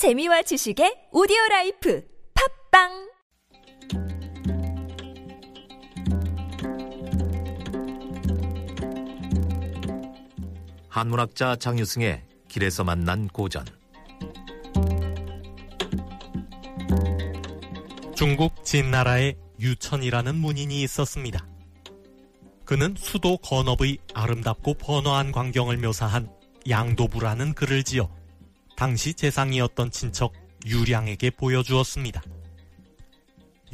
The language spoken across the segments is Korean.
재미와 지식의 audio life 팟빵 한문학자 장유승의 길에서 만난 고전 중국 진나라에 유천이라는 문인이 있었습니다. 그는 수도 건업의 아름답고 번화한 광경을 묘사한 양도부라는 글을 지어 당시 재상이었던 친척 유량에게 보여주었습니다.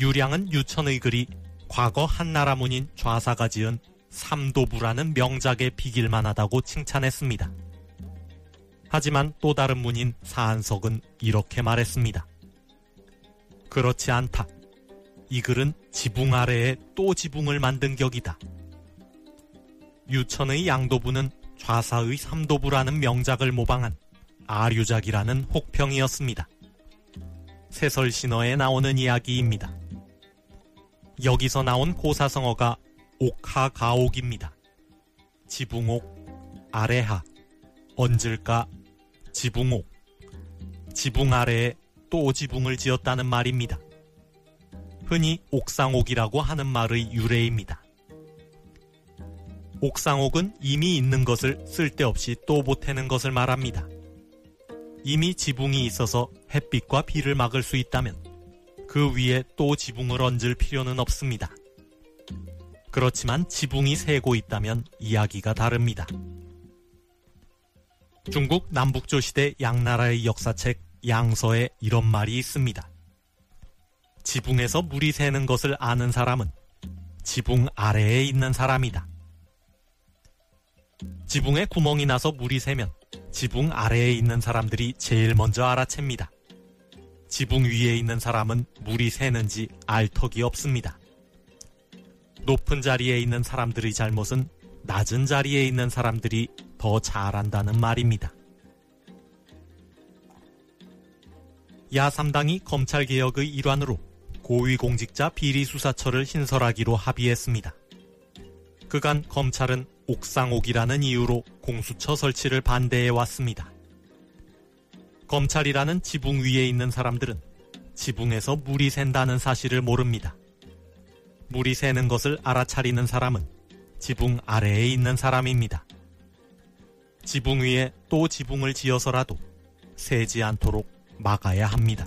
유량은 유천의 글이 과거 한나라 문인 좌사가 지은 삼도부라는 명작에 비길만하다고 칭찬했습니다. 하지만 또 다른 문인 사한석은 이렇게 말했습니다. 그렇지 않다. 이 글은 지붕 아래에 또 지붕을 만든 격이다. 유천의 양도부는 좌사의 삼도부라는 명작을 모방한 아류작이라는 혹평이었습니다. 세설 신어에 나오는 이야기입니다. 여기서 나온 고사성어가 옥하가옥입니다. 지붕옥, 아래하, 얹을까, 지붕옥, 지붕 아래에 또 지붕을 지었다는 말입니다. 흔히 옥상옥이라고 하는 말의 유래입니다. 옥상옥은 이미 있는 것을 쓸데없이 또 보태는 것을 말합니다. 이미 지붕이 있어서 햇빛과 비를 막을 수 있다면 그 위에 또 지붕을 얹을 필요는 없습니다. 그렇지만 지붕이 새고 있다면 이야기가 다릅니다. 중국 남북조 시대 양나라의 역사책 양서에 이런 말이 있습니다. 지붕에서 물이 새는 것을 아는 사람은 지붕 아래에 있는 사람이다. 지붕에 구멍이 나서 물이 새면 지붕 아래에 있는 사람들이 제일 먼저 알아챕니다. 지붕 위에 있는 사람은 물이 새는지 알 턱이 없습니다. 높은 자리에 있는 사람들의 잘못은 낮은 자리에 있는 사람들이 더 잘한다는 말입니다. 야3당이 검찰개혁의 일환으로 고위공직자 비리수사처를 신설하기로 합의했습니다. 그간 검찰은 옥상옥이라는 이유로 공수처 설치를 반대해 왔습니다. 검찰이라는 지붕 위에 있는 사람들은 지붕에서 물이 샌다는 사실을 모릅니다. 물이 새는 것을 알아차리는 사람은 지붕 아래에 있는 사람입니다. 지붕 위에 또 지붕을 지어서라도 새지 않도록 막아야 합니다.